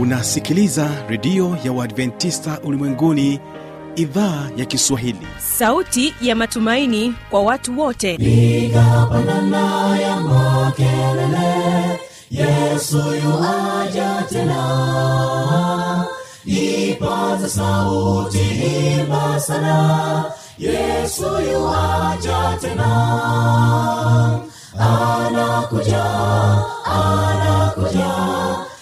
unasikiliza redio ya uadventista ulimwenguni idhaa ya kiswahili. Sauti ya matumaini kwa watu wote. Igapandana ya makelele yesu yuaja tena. Ipaza sauti himba sana yesu yuaja tena. Anakuja anakuja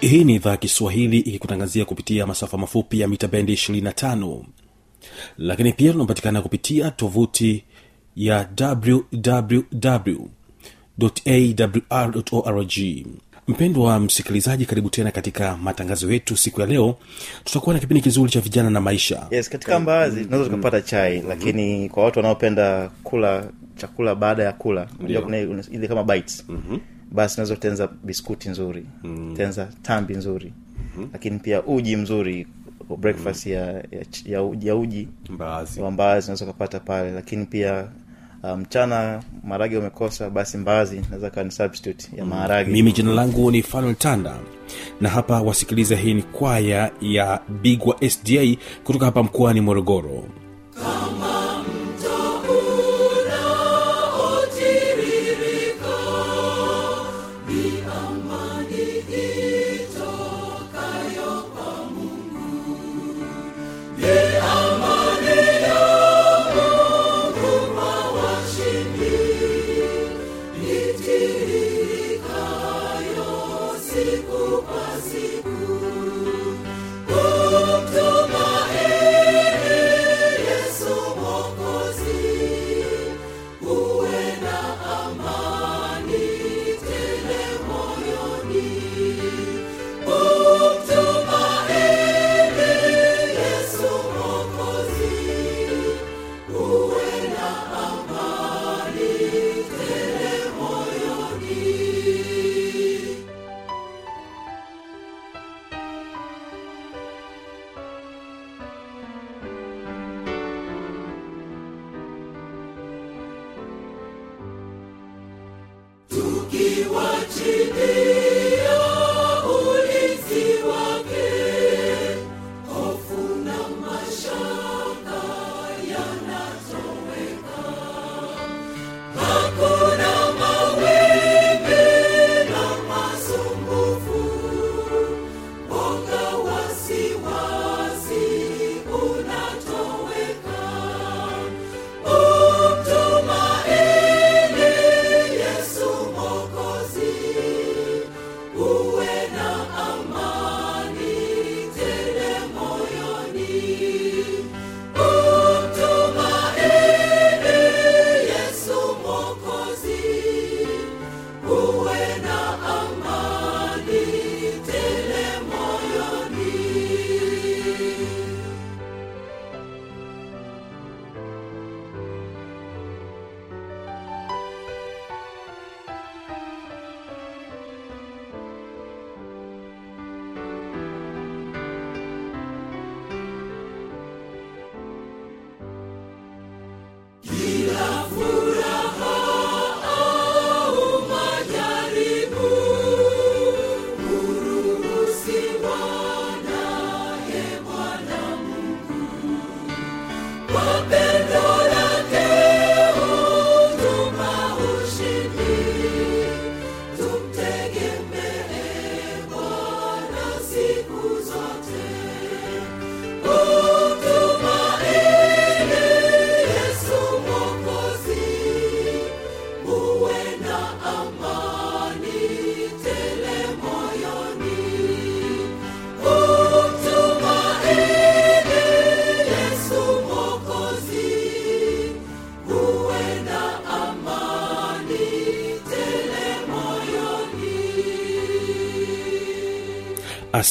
hii ni idhaa ya kiswahili ikikutangazia kupitia masafa mafupi ya mita bendi 25 lakini pia tunapatikana kupitia tovuti ya wwwawr mpendwa wa msikilizaji karibu tena katika matangazo yetu siku ya leo. Tutakuwa na kipindi kizuri cha vijana na maisha. Yes katika mbaazi tunaweza tukapata chai lakini kwa watu wanaopenda kula chakula baada ya kula unajua kuna ile- kama bites basi unaweza kutengeneza biskuti nzuri tenza tambi nzuri. Lakini pia uji mzuri breakfast ya, ya, ya, uji- ya uji. Mbaazi. Wa mbaazi unaweza ukapata pale. Lakini pia mchana mchana maharage umekosa basi mbaazi naweza kawa ni substitute ya maharage. Mimi jina langu ni fanuel tanda. Na hapa wasikiliza hii ni kwaya ya bigwa sda kutoka hapa mkoani morogoro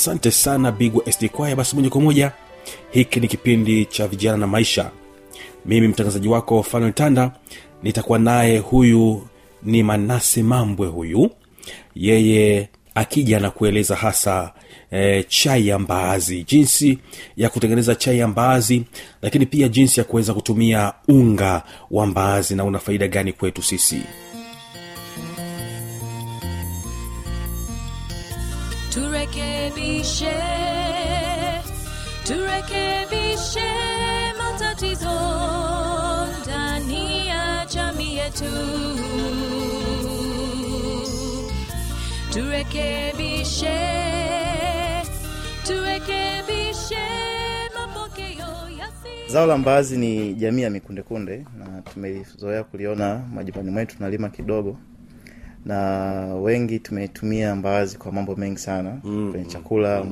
asante sana bigwa sd kwaya basi moja kwa moja hiki ni kipindi cha vijana na maisha. Mimi mtangazaji wako fanuel tanda nitakuwa naye huyu ni manase mambwe huyu. Yeye akija na kueleza hasa e, chai ya mbaazi jinsi ya kutengeneza chai ya mbaazi lakini pia jinsi ya kuweza kutumia unga wa mbaazi na una faida gani kwetu sisi turekebishe matatizo ndani ya jamii yetu. Turekebishe turekebishe mapokeo yasi zao la mbaazi ni jamii ya mikundekunde na tumezoea kuliona majumbani mwetu tunalima kidogo na wengi tumetumia mbaazi kwa mambo mengi sana. Mm, kwenye chakula mm.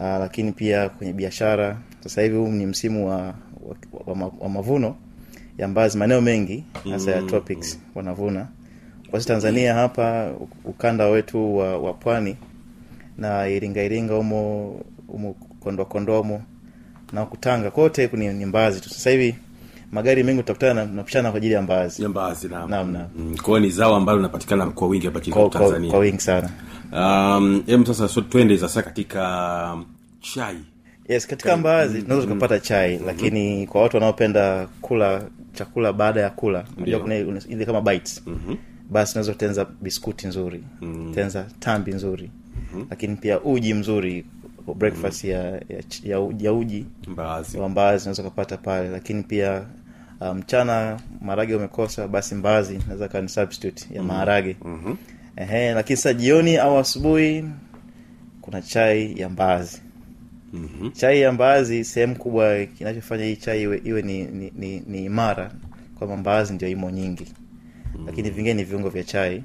Aa, lakini pia kwenye biashara sasa hivi huu ni msimu wa, wa, wa, wa mavuno ya mbazi maeneo mengi hasa ya tropics wanavuna. Kwa sisi tanzania hapa ukanda wetu wa, wa pwani na iringa iringa umo umo kondoa kondoa humo na kutanga kote ni mbazi tu. Sasa hivi magari mengi utakutana na- napishana kwa ajili ya mbaazi. Mbaazi naam. Naam, naam. Mm, kwao ni zao ambalo linapatikana kwa wingi hapa nchini tanzania. kwa wingi sana. Um, em sasa so, twende sasa katika chai. Yes katika mbaazi tunaweza tukapata chai lakini kwa watu wanaopenda kula chakula baada ya kula unajua kuna ile- ile kama bites. Basi unaweza kutenza biskuti nzuri tenza tambi nzuri lakini pia uji mzuri breakfast ya, ya, ya, ya uji. Mbaazi. Wa mbaazi unaweza ukapata pale lakini pia uh, um, maharage umekosa basi mbaazi naweza kawa ni substitute ya maharage. Mm-hmm. Ehe, lakini sasa jioni au asubuhi kuna chai ya mbaazi. Mhm. chai ya mbaazi sehemu kubwa kinachofanya hii chai iwe, iwe ni, ni, ni, ni imara kwamba mbaazi ndio imo nyingi. Lakini vingine ni viungo vya chai.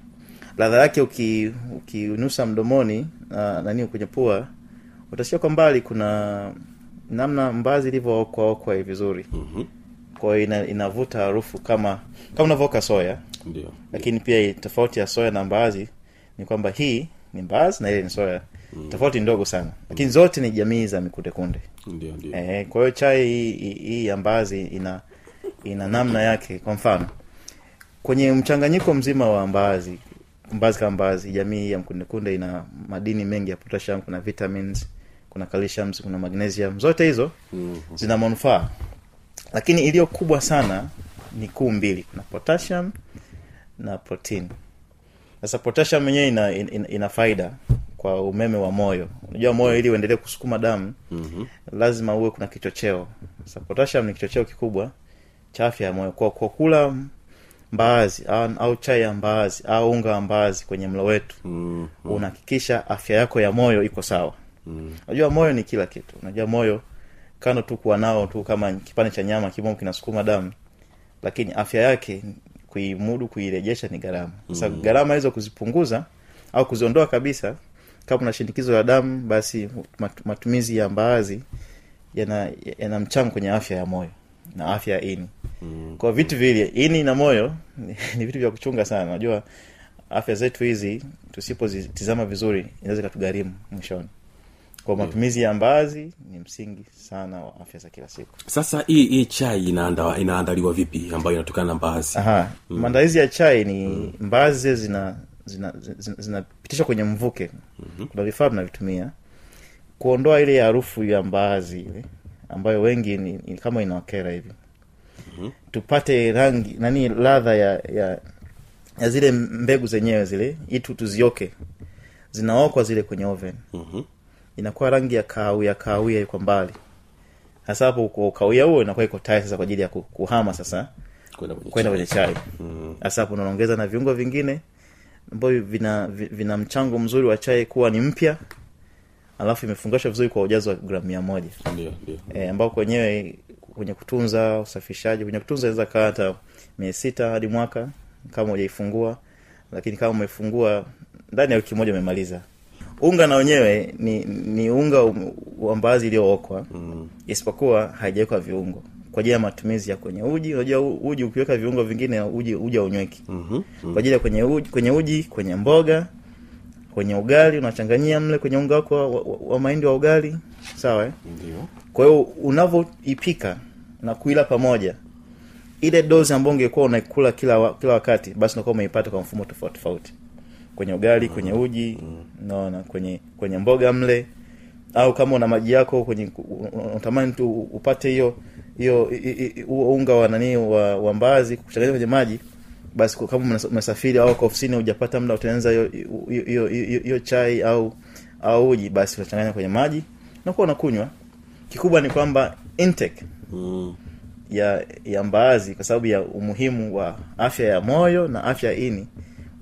Ladha yake uki- mdomoni na nani kwenye pua utasikia kwa mbali kuna namna mbaazi ilivyookwaokwa vizuri. Mhm. Kwa hiyo ina, inavuta harufu kama kama unavyoka soya. Ndio. Lakini pia tofauti ya soya na mbaazi ni kwamba hii ni mbaazi na ile ni soya. Tofauti ndogo sana. Lakini zote ni jamii za mikundekunde ndio eh, kwa hiyo chai hii- ya mbaazi ina ina namna yake. Kwa mfano kwenye mchanganyiko mzima wa mbaazi mbaazi kama mbaazi jamii ya mkundekunde ina madini mengi ya potassium kuna vitamins kuna calcium kuna magnesium. Zote hizo zina manufaa lakini iliyo kubwa sana ni kuu mbili. Kuna potassium na protein. Sasa potassium yenyewe ina, ina, ina faida kwa umeme wa moyo. Unajua moyo ili uendelee kusukuma damu mm-hmm. lazima uwe kuna kichocheo. Sasa potassium ni kichocheo kikubwa cha afya ya moyo. Kwa, kwa kula mbaazi au, au chai ya mbaazi au unga wa mbaazi kwenye mlo wetu mm. unahakikisha afya yako ya moyo iko sawa. Unajua moyo ni kila kitu. Unajua moyo kando tu kuwa nao tu kama kipande cha nyama kimo kinasukuma damu lakini afya yake kuimudu kuirejesha ni gharama sasa mm. gharama hizo kuzipunguza au kuziondoa kabisa kama una shinikizo la damu basi matumizi ya mbaazi yana, yana mchango kwenye afya ya moyo na afya ya ini mm. kwa vitu vile ini na moyo ni, vitu vya kuchunga sana unajua afya zetu hizi tusipozitizama vizuri inaweza ikatugharimu mwishoni kwa matumizi ya mbaazi ni msingi sana wa afya za kila siku sasa hii hii chai inaanda, inaandaliwa vipi ambayo inatokana na mbazi Aha. maandalizi ya chai ni mbaazi zile zina zinapitishwa zina, zina zinapitishwa kwenye mvuke mm-hmm. kuna vifaa tunavitumia kuondoa ile harufu ya mbaazi ile ambayo wengi ni, ni kama inaokera hivi mm-hmm. tupate rangi nani ladha ya, ya ya zile mbegu zenyewe zile itu tuzioke zinaokwa zile kwenye oven Mhm. Inakuwa rangi ya kahawia kahawia iko mbali. Hasa hapo kahawia huo inakuwa iko tayari sasa kwa ajili ya kuhama sasa kwenda kwenye chai. kwenye hasa hapo unaongeza na viungo vingine ambavyo vina vina mchango mzuri wa chai kuwa ni mpya alafu imefungashwa vizuri kwa ujazo wa gramu mia moja. E, ambao kwenyewe kwenye kutunza usafishaji kwenye kutunza inaweza kaa hata mia sita hadi mwaka kama ujaifungua lakini kama umefungua ndani ya wiki moja umemaliza unga na wenyewe ni ni unga wa mbaazi iliyookwa mm. isipokuwa haijawekwa viungo. Kwa ajili ya matumizi ya kwenye uji. Unajua uji ukiweka viungo vingine uji uji haunyweki Mhm. kwa ajili ya kwenye uji, kwenye uji kwenye mboga kwenye ugali unachanganyia mle kwenye unga wako wa, wa, wa mahindi wa ugali. Sawa eh? ndio. Kwa hiyo unavyoipika na kuila pamoja ile dozi ambayo ungekuwa unaikula kila wa, kila wakati basi unakuwa umeipata kwa mfumo tofauti tofauti kwenye ugali kwenye uji naona kwenye kwenye mboga mle au kama una maji yako kwenye unatamani tu upate hiyo hiyo unga wa nani wa, wa mbazi kuchanganya kwenye maji basi kama umesa- umesafiri au ofisini hujapata muda utaanza hiyo chai au au uji basi utachanganya kwenye maji na kuwa unakunywa. Kikubwa ni kwamba intake mm. ya ya mbaazi kwa sababu ya umuhimu wa afya ya moyo na afya ya ini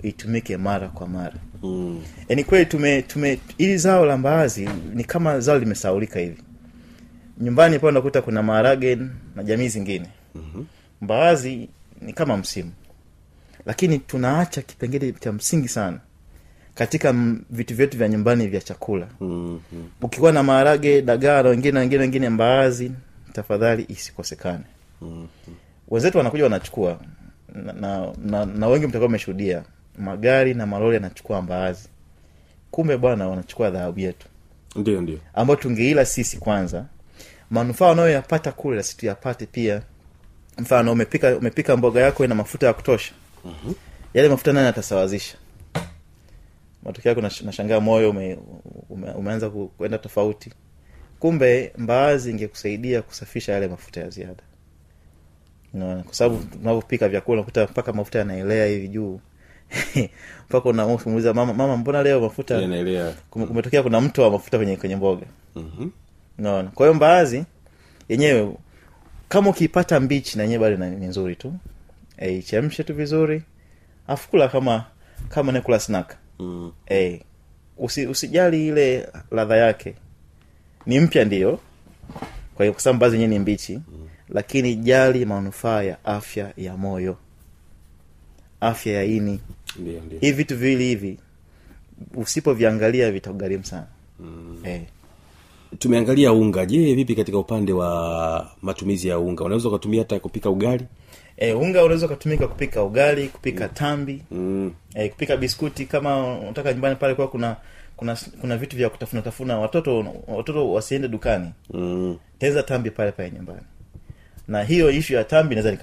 itumike mara kwa mara Mm. ni kweli tume tume ili zao la mbaazi ni kama zao limesaulika hivi nyumbani pale unakuta kuna maharage na jamii zingine mm-hmm. mbaazi ni kama msimu lakini tunaacha kipengele cha msingi sana katika vitu vyetu vya nyumbani vya chakula Mm. ukikuwa na maharage dagaa na wengine wengine wengine mbaazi tafadhali isikosekane Mm. wenzetu wanakuja wanachukua na, na, na, na wengi mtakuwa mmeshuhudia magari na malori yanachukua mbaazi. Kumbe bwana wanachukua dhahabu yetu. Ndio ndio. Ambayo tungeila sisi kwanza. Manufaa wanayoyapata kule lasi tuyapate pia. Mfano umepika umepika mboga yako ina mafuta ya kutosha. Mm-hmm. yale mafuta nani atasawazisha matokeo yake nashangaa moyo ume, ume, umeanza kwenda tofauti. Kumbe mbaazi ingekusaidia kusafisha yale mafuta ya ziada. Kwa sababu tunavyopika vyakula unakuta mpaka mafuta yanaelea hivi juu mpaka unamuuliza mama mama mbona leo mafuta kumetokea kuna mto wa mafuta kwenye kwenye mboga. Mhm. unaona? Kwa hiyo mbaazi yenyewe kama ukiipata mbichi na yenyewe bado ni nzuri tu e, ichemshe tu vizuri afu kula kama kama nakula snack. Mm. e, usi, usijali ile ladha yake. Ni mpya ndio. Kwa hiyo kwa sababu mbaazi yenyewe ni mbichi lakini jali manufaa ya afya ya moyo. Afya ya ini ndio ndio. Hivi vitu viwili hivi usipoviangalia vitagharimu sana. Mm. eh. tumeangalia unga. Je vipi katika upande wa matumizi ya unga? Unaweza ukatumia hata kupika ugali? E, unga unaweza ukatumika kupika ugali kupika tambi mm. e, kupika biskuti. Kama unataka nyumbani pale kuwa kuna kuna kuna vitu vya kutafuna tafuna watoto watoto wasiende dukani. Mm. tenza tambi pale pale nyumbani na hiyo ishu ya tambi naweza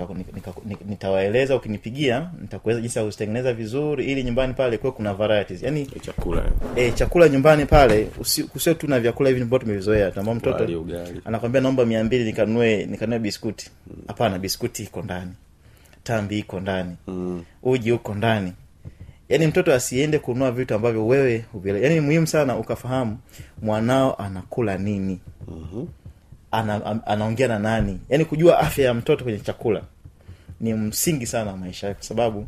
nitawaeleza ukinipigia nitakueleza jinsi ya kuzitengeneza vizuri ili nyumbani pale kuwe kuna varieties. Yani chakula. e, chakula nyumbani pale usi- kusio tu na vyakula hivi ambavyo tumevizoea. Tunaambia mtoto anakwambia naomba mia mbili nikanue nikanue biskuti. Hapana biskuti iko ndani. Tambi iko ndani. Mm. uji uko ndani. Yaani mtoto asiende kununua vitu ambavyo wewe huvile yaani ni muhimu sana ukafahamu mwanao anakula nini. Mhm. Ana, anaongea na nani. Yaani kujua afya ya mtoto kwenye chakula ni msingi sana wa maisha yake kwa sababu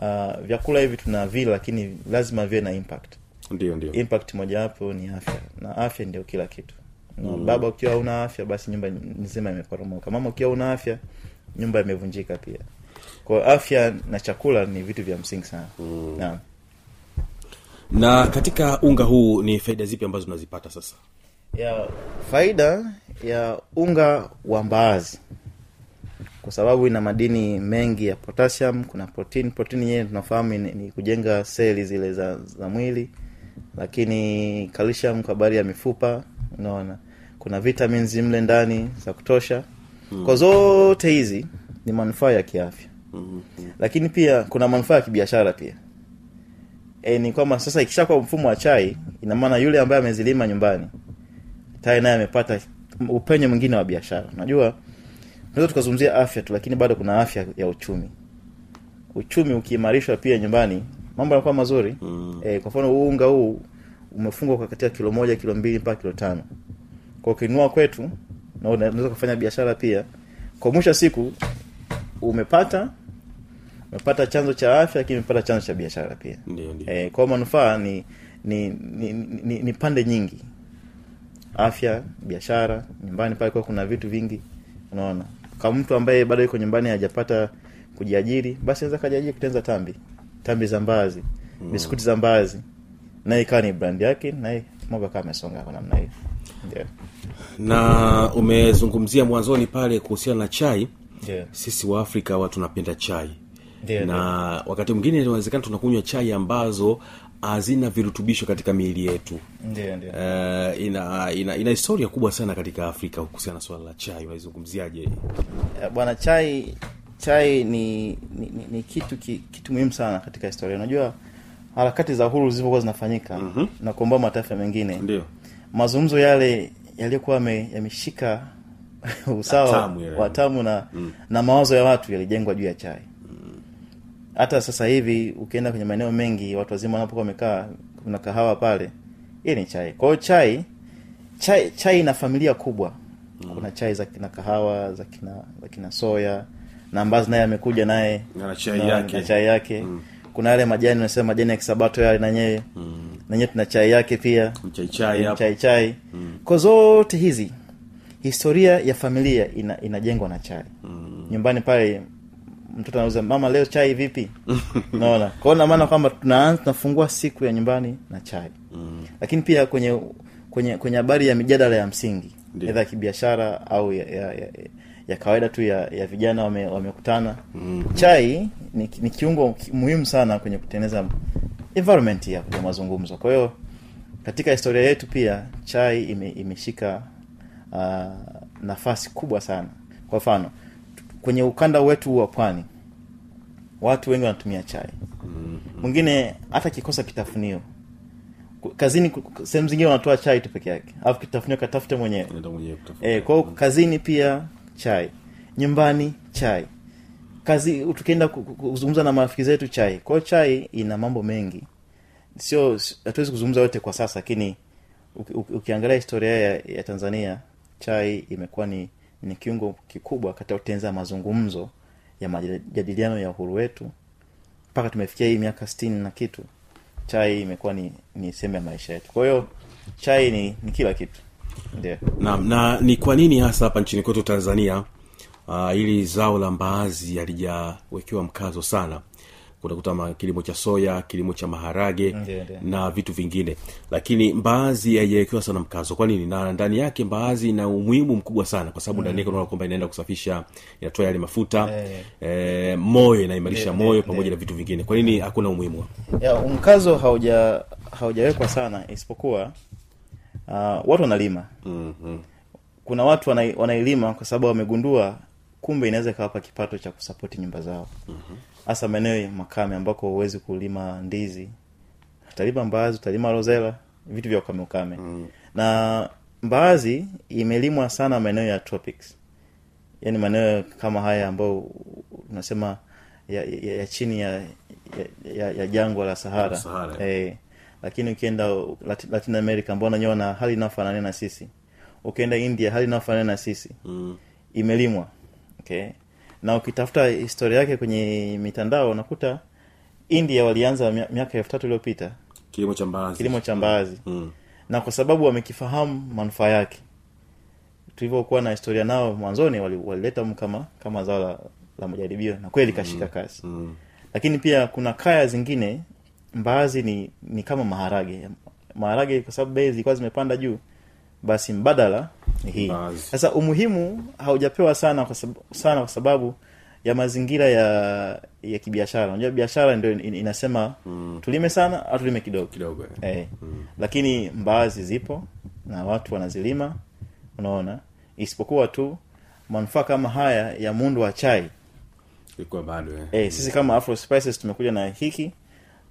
uh, vyakula hivi tuna vile lakini lazima viwe na impact. Ndio ndio. Impact mojawapo ni afya. Na afya ndio kila kitu. Na baba ukiwa una afya basi nyumba nzima imeporomoka. Mama ukiwa una afya nyumba imevunjika pia. Kwa afya na chakula ni vitu vya msingi sana. Mm. na. na katika unga huu ni faida zipi ambazo unazipata sasa ya. Faida ya unga wa mbaazi. Kwa sababu ina madini mengi ya potassium kuna protein. Protein yenyewe tunafahamu ni, ni kujenga seli zile za, za mwili. Lakini calcium kwa habari ya mifupa unaona. Kuna vitamins mle ndani za kutosha. Mm. kwa zote hizi ni manufaa ya kiafya. Mm. lakini pia kuna manufaa ya kibiashara pia. E, ni kwamba sasa ikishakuwa mfumo wa chai ina maana yule ambaye amezilima nyumbani tayari naye amepata upenyo mwingine wa biashara. Unajua tunaweza tukazungumzia afya tu lakini bado kuna afya ya uchumi. Uchumi ukiimarishwa pia nyumbani mambo yanakuwa mazuri. Mm. e, kwa mfano unga huu umefungwa kwa katika kilo moja kilo mbili mpaka kilo tano. Kwa ukinunua kwetu na unaweza kufanya biashara pia. Kwa mwisho siku umepata umepata chanzo cha afya lakini umepata chanzo cha biashara pia. Ndio ndio. E, kwa manufaa ni ni, ni, ni ni pande nyingi afya biashara nyumbani pale kwa kuna vitu vingi unaona. Kama mtu ambaye bado yuko nyumbani hajapata kujiajiri basi anaweza kajiajiri kutenza tambi. Tambi za mbazi mm. biskuti za mbazi Na ikawa ni brand yake na mambo kama amesonga kwa namna hiyo. Na umezungumzia mwanzoni pale kuhusiana na chai. Yeah. sisi wa afrika wa tunapenda chai. Yeah, na wakati mwingine inawezekana tunakunywa chai ambazo hazina virutubisho katika miili yetu. Ndio ndio. Uh, ina, ina ina historia kubwa sana katika afrika kuhusiana na swala la chai. Unaizungumziaje? Eh, bwana chai chai ni ni, ni, ni kitu ki, kitu muhimu sana katika historia. Unajua harakati za uhuru zilivyokuwa zinafanyika mm-hmm. na kuombaa mataifa mengine ndio. mazungumzo yale yaliyokuwa yameshika usawa Watamu tamu watamu na na mawazo ya watu yalijengwa juu ya chai hata sasa hivi ukienda kwenye maeneo mengi watu wazima wanapokuwa wamekaa kuna kahawa pale hii ni chai. Kwao chai chai chai ina familia kubwa. Kuna chai za kina kahawa za kina za kina soya na ambazo naye amekuja naye. Na chai na- yake. na chai yake. Kuna yale majani unasema majani ya kisabato yale nanyewe mm. nanyewe tuna chai yake pia. Mchaichai hapo. chai. Mm. kwa zote hizi historia ya familia ina, inajengwa na chai. Mm. nyumbani pale mtoto anauza mama leo chai vipi? Naona kwao na maana kwamba tunaanza tunafungua siku ya nyumbani na chai. Mm. lakini pia kwenye kwenye kwenye habari ya mijadala ya msingi edha ya kibiashara au ya, ya, ya, ya kawaida tu ya, ya vijana wame- wamekutana. Mm. chai ni, ni kiungo ki- muhimu sana kwenye kutengeneza environment ya, ya mazungumzo. Kwa hiyo katika historia yetu pia chai ime, imeshika uh, nafasi kubwa sana. Kwa mfano kwenye ukanda wetu wa pwani watu wengi wanatumia chai. Mwingine hata kikosa kitafunio kazini sehemu zingine wanatoa chai tu peke yake alafu kitafunio katafute mwenyewe. E, kwao kazini pia chai nyumbani chai. Kazi tukienda ku- ku- kuzungumza na marafiki zetu chai. Kwao chai ina mambo mengi. Sio hatuwezi kuzungumza yote kwa sasa lakini uki- uki- ukiangalia historia ya, ya tanzania chai imekuwa ni, ni kiungo kikubwa katika kutengeneza mazungumzo ya majadiliano ya uhuru wetu. Mpaka tumefikia hii miaka sitini na kitu chai imekuwa ni, ni sehemu ya maisha yetu. Kwa hiyo chai ni, ni kila kitu. Naam, na ni kwa nini hasa hapa nchini kwetu tanzania uh, ili zao la mbaazi halijawekewa mkazo sana kunakuta kilimo cha soya kilimo cha maharage Ndiyo, ndiyo. na vitu vingine. Lakini mbaazi haijawekewa sana mkazo. Kwa nini? Na ndani yake mbaazi ina umuhimu mkubwa sana kwa sababu ndani yake unaona kwamba inaenda kusafisha inatoa yale mafuta Eh. eh, moyo inaimarisha moyo pamoja na vitu vingine. Kwa nini? Hakuna umuhimu. Ya mkazo hauja haujawekwa sana isipokuwa uh, watu wanalima. Mm-hmm. kuna watu wanailima kwa sababu wamegundua kumbe inaweza ikawapa kipato cha kusapoti nyumba zao hasa maeneo ya makame ambako huwezi kulima ndizi. Utalima mbaazi utalima rozela vitu vya ukame ukame. Mm. na mbaazi imelimwa sana maeneo ya tropics. Yaani maeneo kama haya ambayo unasema ya, ya, ya chini ya, ya, ya, ya jangwa la sahara, Sahara. Eh, lakini ukienda Latin, Latin America ambao nanyewa na hali inayofanania na sisi. Ukienda india hali inayofanania na sisi. Mm. imelimwa. Okay na ukitafuta historia yake kwenye mitandao unakuta india walianza miaka elfu tatu iliyopita. Kilimo cha mbaazi. Kilimo cha mbaazi. Mm. na kwa sababu wamekifahamu manufaa yake. Tulivyokuwa na historia nao mwanzoni wali- walileta wali kama kama zao la, la majaribio na kweli kashika kasi. Mm. lakini pia kuna kaya zingine mbaazi ni ni kama maharage. Maharage kwa sababu bei zilikuwa zimepanda juu basi mbadala ni hii sasa umuhimu haujapewa sana kwa sababu, sana kwa sababu ya mazingira ya ya kibiashara unajua biashara ndio in- inasema mm. tulime sana au tulime kidogo kidogo eh. mm. lakini mbaazi zipo na watu wanazilima unaona isipokuwa tu manufaa kama haya ya muundo wa chai ilikuwa bado eh. eh, sisi kama Afro Spices tumekuja na hiki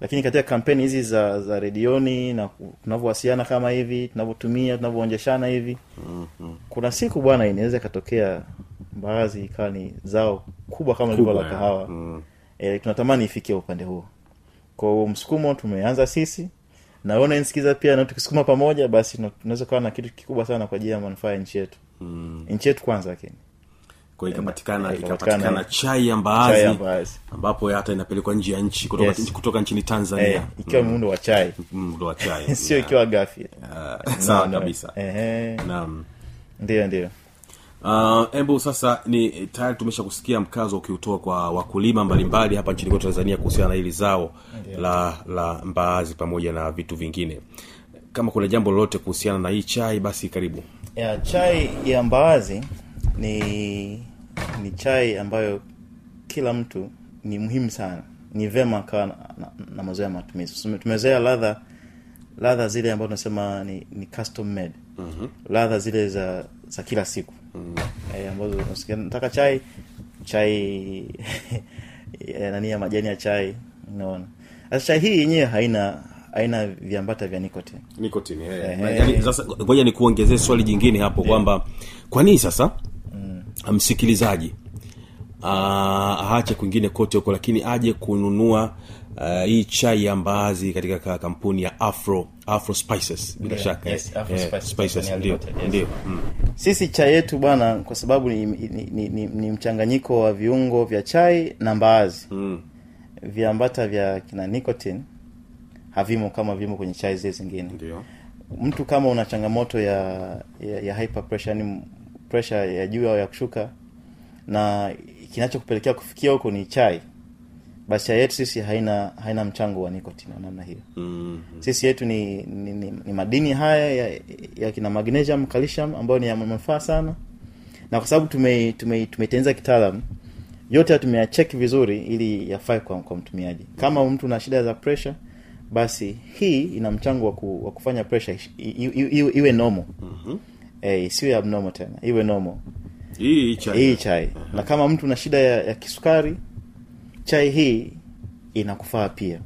lakini katika kampeni hizi za za redioni na tunavyowasiliana kama hivi tunavyotumia tunavyoonjeshana hivi mm-hmm. kuna siku bwana inaweza ikatokea mbaazi ikawa ni zao kubwa kama lilivyo la kahawa mm. e, tunatamani ifikie upande huo kwao msukumo tumeanza sisi na wewe pia na tukisukuma pamoja basi tunaweza kuwa na kitu kikubwa sana kwa ajili ya manufaa ya nchi yetu Mm. nchi yetu kwanza lakini kwa ikapatikana Eh, ikapatikana chai ya mbaazi ambapo hata inapelekwa nje ya nchi kutoka, Yes. kutoka nchini tanzania. eh, ikiwa muundo wa chai. Muundo wa chai. Sio Yeah. ikiwa gafi Ah, sawa No, no. kabisa. Naam. Ndio ndio. Uh, sasa ni tayari tumesha kusikia mkazo ukiutoa kwa wakulima mbalimbali hapa nchini kwetu tanzania kuhusiana na hili zao la la mbaazi pamoja na vitu vingine. Kama kuna jambo lolote kuhusiana na hii chai basi karibu. Ya chai ya mbaazi ni ni chai ambayo kila mtu ni muhimu sana ni vema kawa na, na, na mazoea ya matumizi tumezoea ladha ladha zile ambazo tunasema ni, ni custom made mm-hmm. ladha zile za za kila siku mm-hmm. e, ambazo nataka chai chai nani ya majani ya chai unaona sasa chai hii yenyewe haina haina viambata vya nicotine nicotine yeah. Eh, eh. yani, sasa ngoja nikuongezee swali jingine hapo kwamba kwa nini sasa msikilizaji ah, aache kwingine kote huko lakini aje kununua uh, hii chai ya mbaazi katika kampuni ya afro afro spices bila Yeah, shaka yes, Afro eh, Spices spices ndio yes. ndio mm. sisi chai yetu bwana kwa sababu ni, ni, ni, ni, ni mchanganyiko wa viungo vya chai na mbaazi Mm. viambata vya kina nicotine havimo kama vimo kwenye chai zile zingine ndio mtu kama una changamoto ya ya, ya hyper pressure yani pressure ya juu au ya kushuka na kinachokupelekea kufikia huko ni chai. Basi chai yetu sisi haina haina mchango wa nicotine wa namna hiyo. Mm. sisi yetu ni, ni, ni, ni madini haya ya, ya kina magnesium calcium ambayo ni ya manufaa sana. Na kwa sababu tume tume tumetengeneza kitaalam yote tumeyacheki vizuri ili yafae kwa, kwa mtumiaji. Kama mtu na shida za pressure basi hii ina mchango wa, ku, wa kufanya pressure iwe, iwe normal. Mhm. Eh, isiwe abnormal tena. Iwe normal. Hii chai. Hii chai. Na kama mtu na shida ya, ya kisukari chai hii inakufaa pia.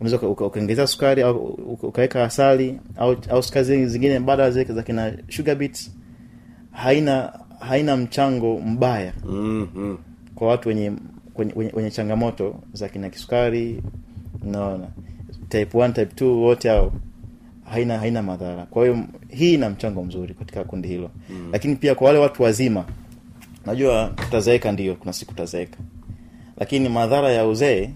Unaweza uka- uka- ukaongezea sukari au ukaweka asali au, au sukari zingine badala zake za kina sugar beets haina haina mchango mbaya mm-hmm. kwa watu wenye wenye, wenye, wenye changamoto za kina kisukari naona type 1 type 2 wote hao haina haina madhara kwa hiyo hii ina mchango mzuri katika kundi hilo mm. lakini pia kwa wale watu wazima najua tutazeeka ndio kuna siku tutazeeka lakini madhara ya uzee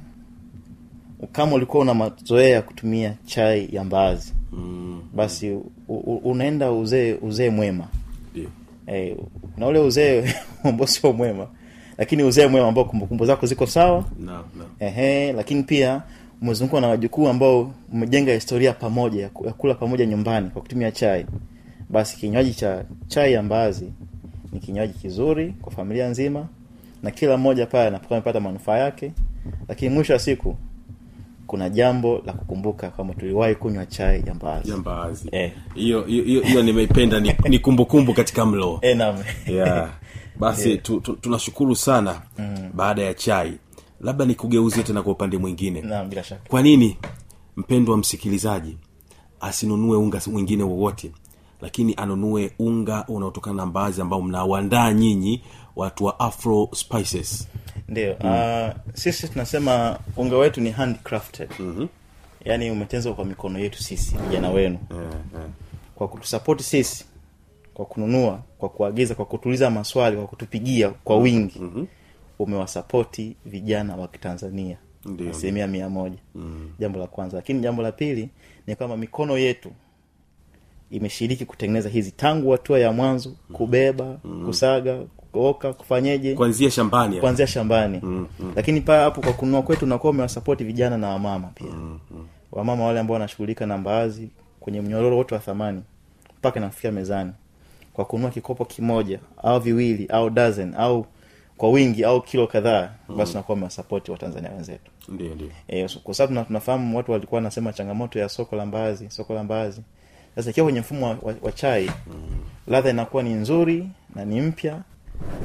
kama ulikuwa una mazoea ya kutumia chai ya mbaazi Mm. basi u, u, unaenda uzee uzee mwema yeah. eh, na ule uzee ambao sio mwema lakini uzee mwema ambao kumbukumbu zako ziko sawa no, no. ehe lakini pia umezungukwa na wajukuu ambao mmejenga historia pamoja ya kula pamoja nyumbani kwa kutumia chai basi kinywaji cha chai ya mbaazi ni kinywaji kizuri kwa familia nzima na kila mmoja pale anapokuwa amepata manufaa yake lakini mwisho wa siku kuna jambo la kukumbuka kwamba tuliwahi kunywa chai ya mbaazi Eh. hiyo hiyo hiyo- nimeipenda ni, ni kumbukumbu katika mlo Eh, naam. yeah. basi tu, tu, tunashukuru sana mm. baada ya chai labda nikugeuzie tena kwa upande mwingine. Na, bila shaka. Kwa nini mpendwa msikilizaji asinunue unga mwingine wowote lakini anunue unga unaotokana na mbaazi ambao mnauandaa nyinyi watu wa afro spices? Ndio uh, sisi tunasema unga wetu ni handcrafted. Mm-hmm. yaani umetenzwa kwa mikono yetu sisi vijana wenu. Kwa kutusapoti sisi kwa kununua kwa kuagiza kwa kutuuliza maswali kwa kutupigia kwa wingi. Mm-hmm. Umewasapoti vijana wa kitanzania asilimia mia moja mm. jambo la kwanza lakini jambo la pili ni kwamba mikono yetu imeshiriki kutengeneza hizi tangu hatua ya mwanzo kubeba mm. kusaga kuoka kufanyeje kuanzia shambani ya. kuanzia shambani mm, mm. lakini paa hapo kwa kununua kwetu unakuwa umewasapoti vijana na wamama pia mm, mm. wamama wale ambao wanashughulika na mbaazi kwenye mnyororo wote wa thamani mpaka inafikia mezani kwa kununua kikopo kimoja au viwili au dozen au kwa wingi au kilo kadhaa basi unakuwa umewasapoti watanzania wenzetu. Ndio ndio. E, kwa sababu tunafahamu watu walikuwa wanasema changamoto ya soko la mbaazi soko la mbaazi. Sasa ikiwa kwenye mfumo wa, wa, wa chai mm. ladha inakuwa ni nzuri na ni mpya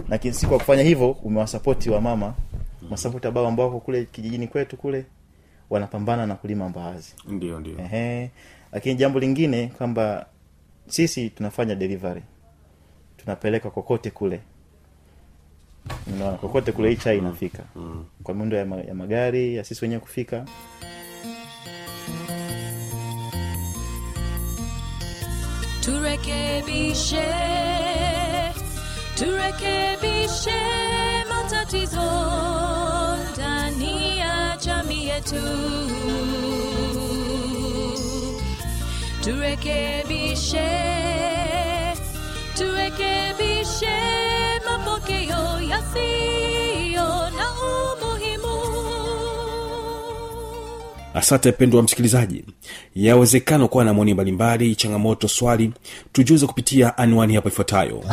na kinsi kwa kufanya hivyo umewasapoti wamama masapoti ambao ambao wako kule kijijini kwetu kule wanapambana na kulima mbaazi. Ndio ndio. Ehe. lakini jambo lingine kwamba sisi tunafanya delivery. Tunapeleka kokote kule Kokote kule hii chai inafika. Kwa miundo ya, ma, ya magari ya sisi wenyewe kufika. Turekebishe turekebishe matatizo ndani ya jamii yetu. Turekebishe turekebishe yasiyo na umuhimu. Asante mpendwa msikilizaji. Yawezekana kuwa na maoni mbalimbali changamoto swali tujuze kupitia anwani hapo ifuatayo.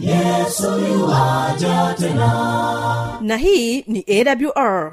Yesoja tena. Na hii ni awr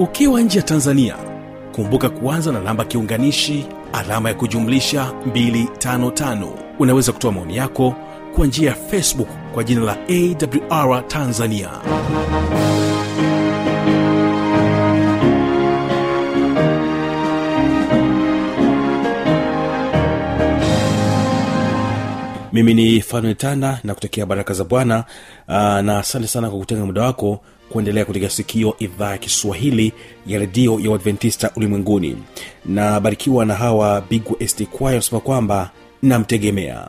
ukiwa nje ya tanzania kumbuka kuanza na namba kiunganishi alama ya kujumlisha 255 unaweza kutoa maoni yako kwa njia ya facebook kwa jina la awr tanzania. Mimi ni fanuetanda na kutekea baraka za bwana na asante sana kwa kutenga muda wako kuendelea kutega sikio idhaa ya kiswahili ya redio ya uadventista ulimwenguni. Na barikiwa na hawa bigwa st kwaya wanasema kwamba namtegemea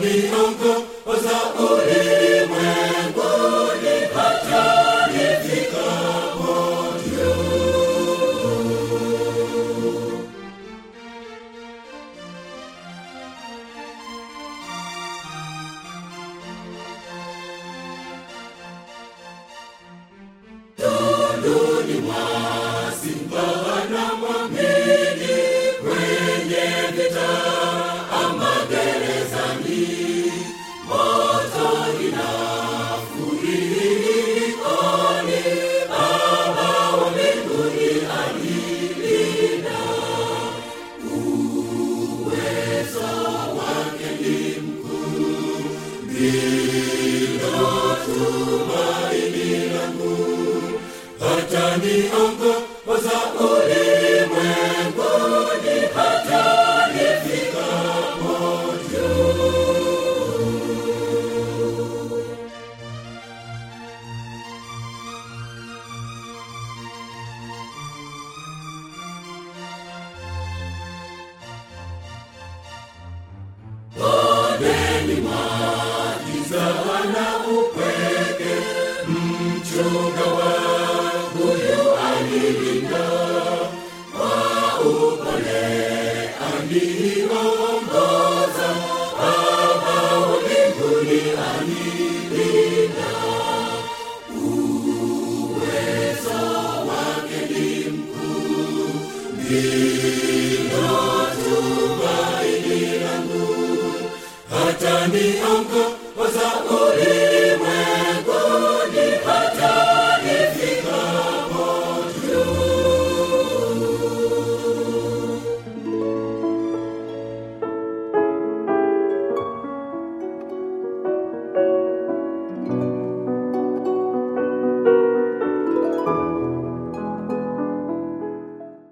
Mami Ongo Oza Ore